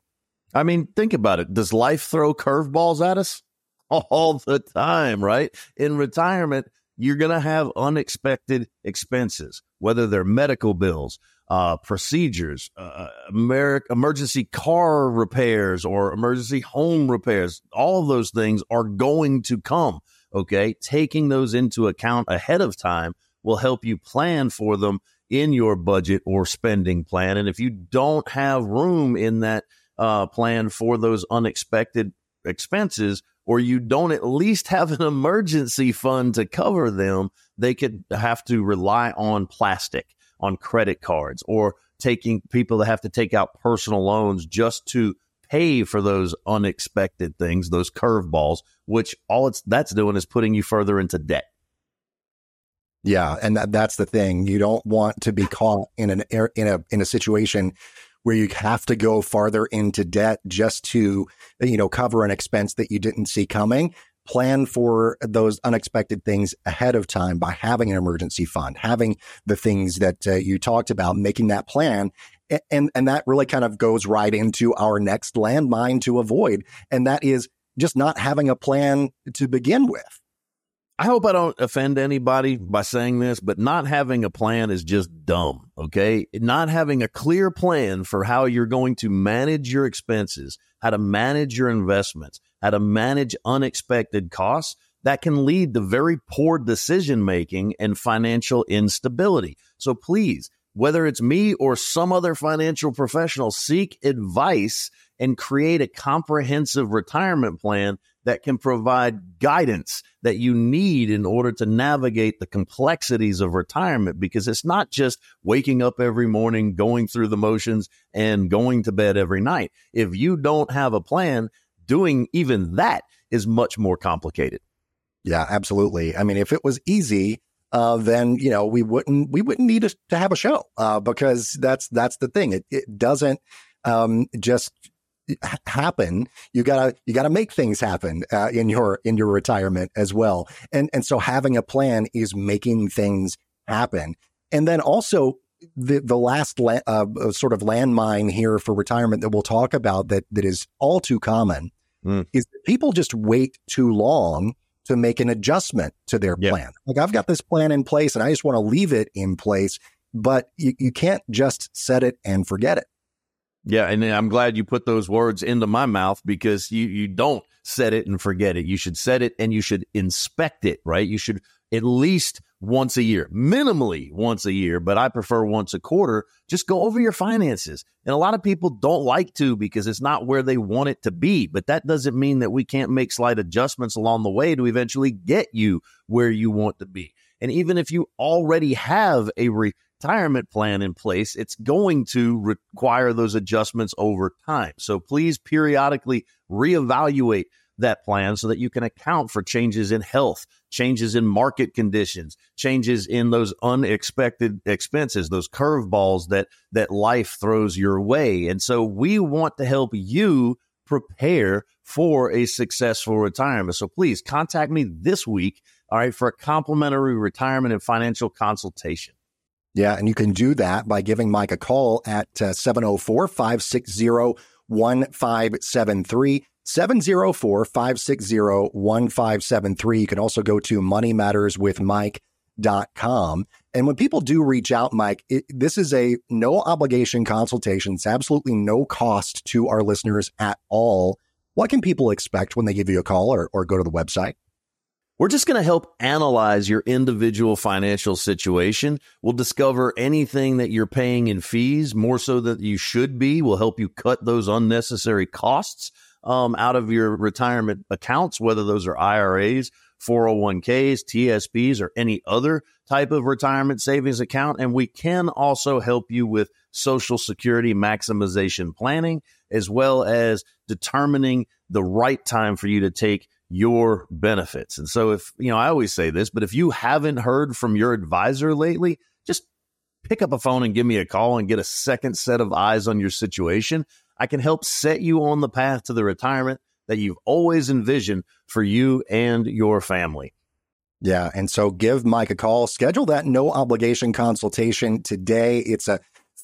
I mean, think about it. Does life throw curveballs at us? All the time, right? In retirement, you're going to have unexpected expenses, whether they're medical bills, uh, procedures, uh, Amer- emergency car repairs, or emergency home repairs. All of those things are going to come. Okay. Taking those into account ahead of time will help you plan for them in your budget or spending plan. And if you don't have room in that uh, plan for those unexpected expenses, or you don't at least have an emergency fund to cover them, they could have to rely on plastic, on credit cards, or taking people that have to take out personal loans just to pay for those unexpected things, those curveballs, which all it's that's doing is putting you further into debt. Yeah, and that, that's the thing. You don't want to be caught in an in a in a situation where you have to go farther into debt just to, you know, cover an expense that you didn't see coming. Plan for those unexpected things ahead of time by having an emergency fund, having the things that uh, you talked about, making that plan. And, and that really kind of goes right into our next landmine to avoid. And that is just not having a plan to begin with. I hope I don't offend anybody by saying this, but not having a plan is just dumb. Okay. Not having a clear plan for how you're going to manage your expenses, how to manage your investments, how to manage unexpected costs that can lead to very poor decision making and financial instability. So please, whether it's me or some other financial professional, seek advice and create a comprehensive retirement plan that can provide guidance that you need in order to navigate the complexities of retirement because it's not just waking up every morning, going through the motions and going to bed every night. If you don't have a plan, doing even that is much more complicated. Yeah, absolutely. I mean, if it was easy, uh, then you know we wouldn't we wouldn't need to, to have a show uh, because that's that's the thing. It it doesn't um, just happen you gotta you gotta make things happen uh, in your in your retirement as well and and so having a plan is making things happen and then also the the last la- uh, uh, sort of landmine here for retirement that we'll talk about that that is all too common mm. is people just wait too long to make an adjustment to their yep. plan like i've got this plan in place and i just want to leave it in place but you, you can't just set it and forget it yeah, and I'm glad you put those words into my mouth because you you don't set it and forget it. You should set it and you should inspect it, right? You should at least once a year, minimally once a year, but I prefer once a quarter. Just go over your finances. And a lot of people don't like to because it's not where they want it to be. But that doesn't mean that we can't make slight adjustments along the way to eventually get you where you want to be. And even if you already have a retirement plan in place, it's going to require those adjustments over time. So please periodically reevaluate that plan so that you can account for changes in health, changes in market conditions, changes in those unexpected expenses, those curveballs that that life throws your way. And so we want to help you prepare for a successful retirement. So please contact me this week, all right, for a complimentary retirement and financial consultation. Yeah, and you can do that by giving Mike a call at uh, 704 560 1573. 704 560 1573. You can also go to moneymatterswithmike.com. And when people do reach out, Mike, it, this is a no obligation consultation. It's absolutely no cost to our listeners at all. What can people expect when they give you a call or, or go to the website? We're just going to help analyze your individual financial situation. We'll discover anything that you're paying in fees more so that you should be. We'll help you cut those unnecessary costs um, out of your retirement accounts, whether those are IRAs, 401ks, TSPs, or any other type of retirement savings account. And we can also help you with Social Security maximization planning, as well as determining the right time for you to take your benefits. And so if, you know, I always say this, but if you haven't heard from your advisor lately, just pick up a phone and give me a call and get a second set of eyes on your situation. I can help set you on the path to the retirement that you've always envisioned for you and your family. Yeah. And so give Mike a call. Schedule that no obligation consultation today. It's a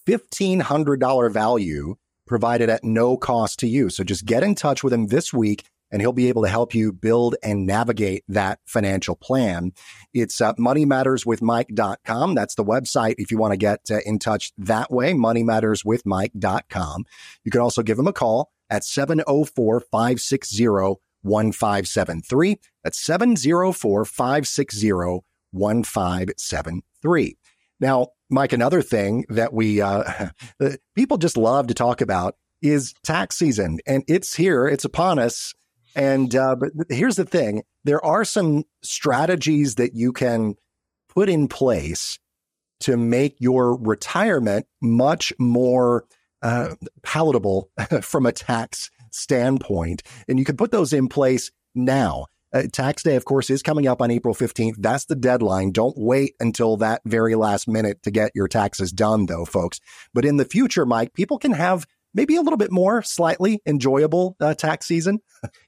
$1,500 value provided at no cost to you. So just get in touch with him this week and he'll be able to help you build and navigate that financial plan. It's uh, moneymatterswithmike.com. That's the website if you want to get uh, in touch that way, moneymatterswithmike.com. You can also give him a call at 704 560 1573. That's 704 560 1573. Now, Mike, another thing that we, uh, people just love to talk about is tax season and it's here, it's upon us. And, uh, but here's the thing there are some strategies that you can put in place to make your retirement much more uh, palatable from a tax standpoint. And you can put those in place now. Uh, tax day, of course, is coming up on April 15th. That's the deadline. Don't wait until that very last minute to get your taxes done, though, folks. But in the future, Mike, people can have maybe a little bit more slightly enjoyable uh, tax season.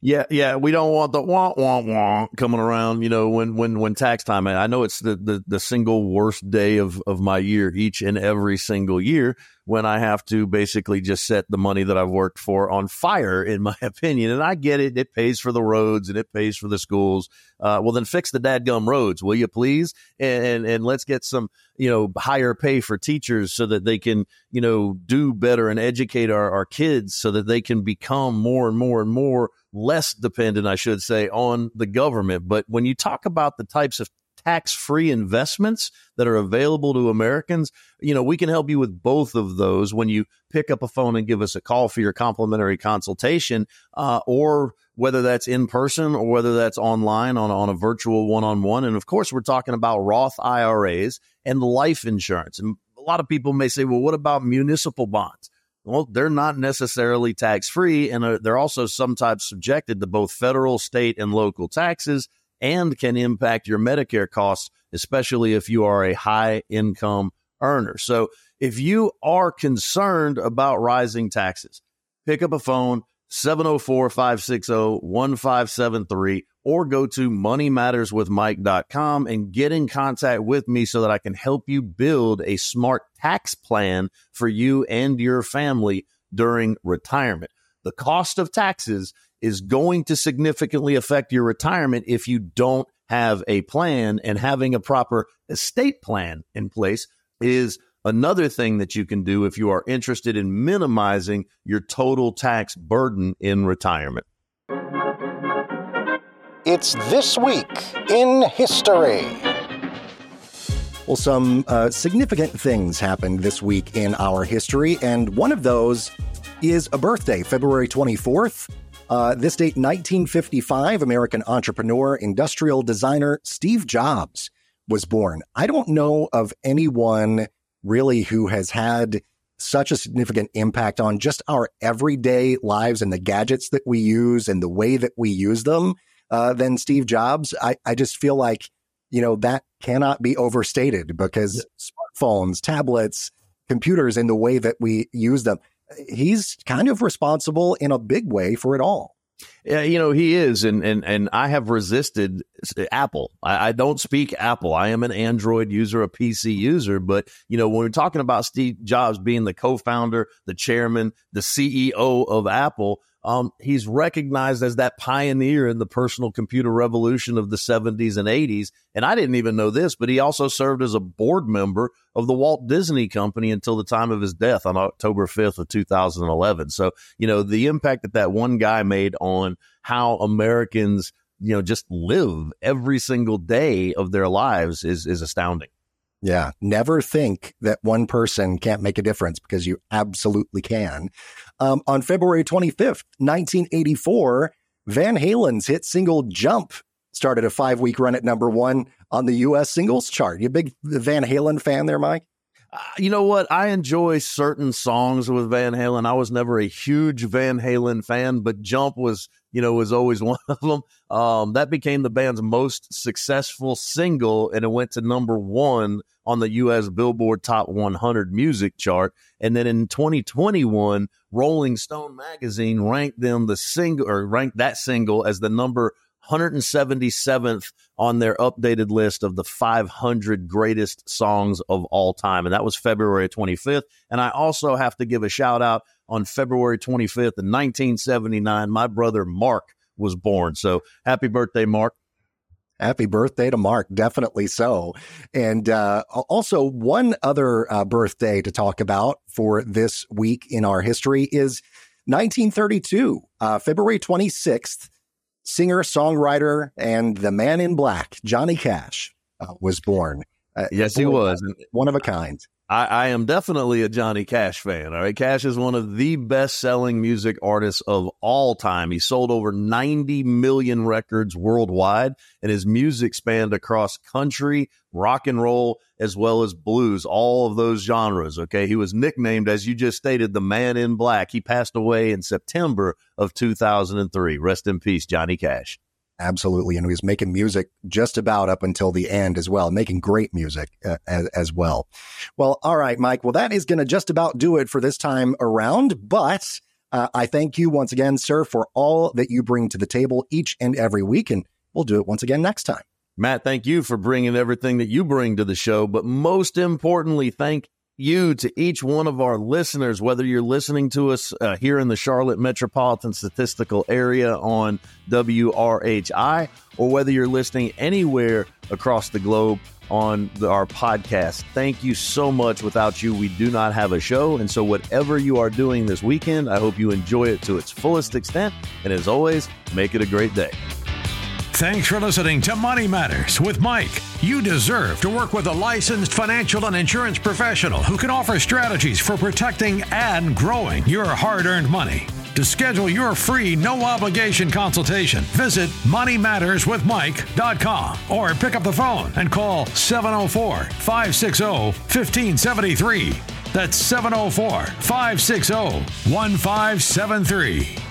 yeah, yeah, we don't want the wah wah wah coming around. You know, when when when tax time. I know it's the the, the single worst day of of my year each and every single year when I have to basically just set the money that I've worked for on fire, in my opinion. And I get it; it pays for the roads and it pays for the schools. Uh, well, then fix the dadgum roads, will you please? And, and and let's get some you know higher pay for teachers so that they can you know do better and educate our, our kids so that they can become more and more and more less dependent, I should say, on the government. But when you talk about the types of tax free investments that are available to Americans, you know, we can help you with both of those when you pick up a phone and give us a call for your complimentary consultation, uh, or whether that's in person or whether that's online on, on a virtual one on one. And of course, we're talking about Roth IRAs and life insurance. And a lot of people may say, well, what about municipal bonds? Well, they're not necessarily tax free, and uh, they're also sometimes subjected to both federal, state, and local taxes and can impact your Medicare costs, especially if you are a high income earner. So if you are concerned about rising taxes, pick up a phone 704 560 1573 or go to moneymatterswithmike.com and get in contact with me so that I can help you build a smart tax plan for you and your family during retirement. The cost of taxes is going to significantly affect your retirement if you don't have a plan and having a proper estate plan in place is another thing that you can do if you are interested in minimizing your total tax burden in retirement. It's This Week in History. Well, some uh, significant things happened this week in our history, and one of those is a birthday, February 24th. Uh, this date, 1955, American entrepreneur, industrial designer Steve Jobs was born. I don't know of anyone really who has had such a significant impact on just our everyday lives and the gadgets that we use and the way that we use them uh, than Steve Jobs. I, I just feel like, you know, that cannot be overstated because smartphones, tablets, computers, and the way that we use them he's kind of responsible in a big way for it all. Yeah, you know he is, and and and I have resisted Apple. I, I, don't speak Apple. I am an Android user, a PC user. But you know, when we're talking about Steve Jobs being the co-founder, the chairman, the CEO of Apple, um, he's recognized as that pioneer in the personal computer revolution of the 70s and 80s. And I didn't even know this, but he also served as a board member of the Walt Disney Company until the time of his death on October 5th of 2011. So, you know, the impact that that one guy made on how Americans, you know, just live every single day of their lives is, is astounding. Yeah. Never think that one person can't make a difference because you absolutely can. Um, on February 25th, 1984, Van Halen's hit single Jump started a five week run at number one on the U.S. singles chart. You a big Van Halen fan there, Mike? Uh, you know what? I enjoy certain songs with Van Halen. I was never a huge Van Halen fan, but Jump was you know, was always one of them. Um, that became the band's most successful single, and it went to number one on the U.S. Billboard Top 100 music chart. And then in 2021, Rolling Stone magazine ranked them the single or ranked that single as the number 177th on their updated list of the 500 greatest songs of all time. And that was February 25th. And I also have to give a shout out on February 25th in 1979. My brother Mark was born. So happy birthday, Mark. Happy birthday to Mark. Definitely so. And uh, also, one other uh, birthday to talk about for this week in our history is 1932, uh, February 26th. Singer, songwriter, and the man in black, Johnny Cash, uh, was born. Uh, yes, he was. One of a kind. I, I, am definitely a Johnny Cash fan. All right. Cash is one of the best selling music artists of all time. He sold over 90 million records worldwide, and his music spanned across country, rock and roll, as well as blues, all of those genres. Okay. He was nicknamed, as you just stated, the man in black. He passed away in September of 2003. Rest in peace, Johnny Cash. Absolutely. And he was making music just about up until the end as well, making great music uh, as, as, well. Well, all right, Mike. Well, that is going to just about do it for this time around. But uh, I thank you once again, sir, for all that you bring to the table each and every week. And we'll do it once again next time. Matt, thank you for bringing everything that you bring to the show. But most importantly, thank you to each one of our listeners, whether you're listening to us uh, here in the Charlotte Metropolitan Statistical Area on WRHI, or whether you're listening anywhere across the globe on the, our podcast. Thank you so much. Without you, we do not have a show. And so, whatever you are doing this weekend, I hope you enjoy it to its fullest extent. And as always, make it a great day. Thanks for listening to Money Matters with Mike. You deserve to work with a licensed financial and insurance professional who can offer strategies for protecting and growing your hard earned money. To schedule your free, no obligation consultation, visit moneymatterswithmike.com or pick up the phone and call 704 560 1573. That's 704 560 1573.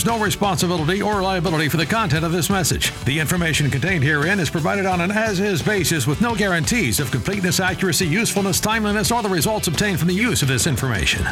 assumes no responsibility or liability for the content of this message. The information contained herein is provided on an as is basis with no guarantees of completeness, accuracy, usefulness, timeliness, or the results obtained from the use of this information.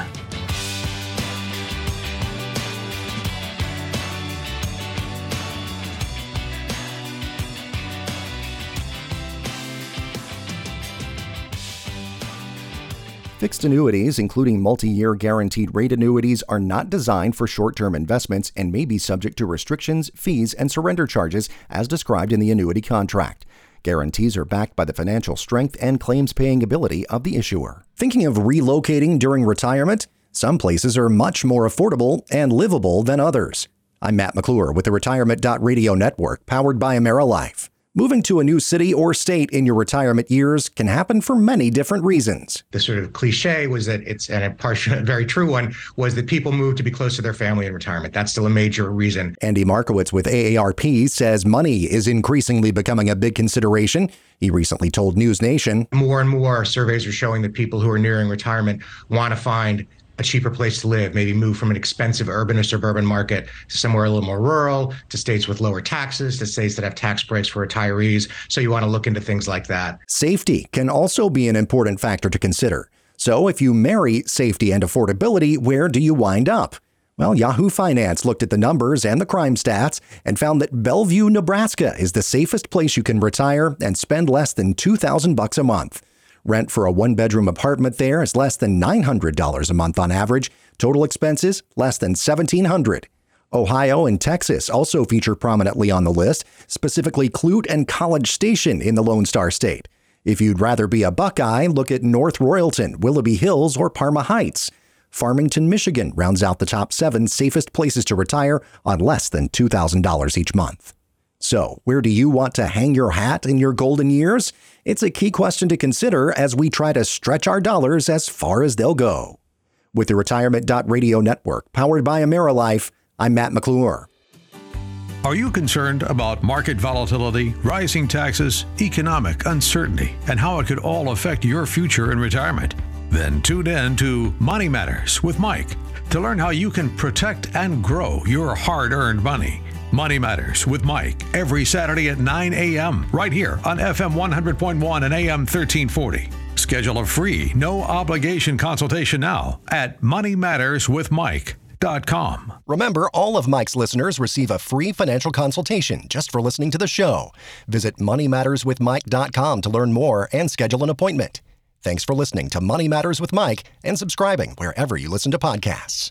Fixed annuities, including multi year guaranteed rate annuities, are not designed for short term investments and may be subject to restrictions, fees, and surrender charges as described in the annuity contract. Guarantees are backed by the financial strength and claims paying ability of the issuer. Thinking of relocating during retirement? Some places are much more affordable and livable than others. I'm Matt McClure with the Retirement Radio Network, powered by AmeriLife. Moving to a new city or state in your retirement years can happen for many different reasons. The sort of cliche was that it's, and a partial, very true one, was that people move to be close to their family in retirement. That's still a major reason. Andy Markowitz with AARP says money is increasingly becoming a big consideration. He recently told News Nation More and more surveys are showing that people who are nearing retirement want to find a cheaper place to live, maybe move from an expensive urban or suburban market to somewhere a little more rural, to states with lower taxes, to states that have tax breaks for retirees. So you want to look into things like that. Safety can also be an important factor to consider. So if you marry safety and affordability, where do you wind up? Well, Yahoo Finance looked at the numbers and the crime stats and found that Bellevue, Nebraska is the safest place you can retire and spend less than 2000 bucks a month. Rent for a one bedroom apartment there is less than $900 a month on average. Total expenses less than $1,700. Ohio and Texas also feature prominently on the list, specifically Clute and College Station in the Lone Star State. If you'd rather be a Buckeye, look at North Royalton, Willoughby Hills, or Parma Heights. Farmington, Michigan rounds out the top seven safest places to retire on less than $2,000 each month. So, where do you want to hang your hat in your golden years? It's a key question to consider as we try to stretch our dollars as far as they'll go. With the Retirement Radio Network, powered by AmeriLife, I'm Matt McClure. Are you concerned about market volatility, rising taxes, economic uncertainty, and how it could all affect your future in retirement? Then tune in to Money Matters with Mike to learn how you can protect and grow your hard earned money. Money Matters with Mike every Saturday at 9 a.m. right here on FM 100.1 and AM 1340. Schedule a free, no obligation consultation now at moneymatterswithmike.com. Remember, all of Mike's listeners receive a free financial consultation just for listening to the show. Visit moneymatterswithmike.com to learn more and schedule an appointment. Thanks for listening to Money Matters with Mike and subscribing wherever you listen to podcasts.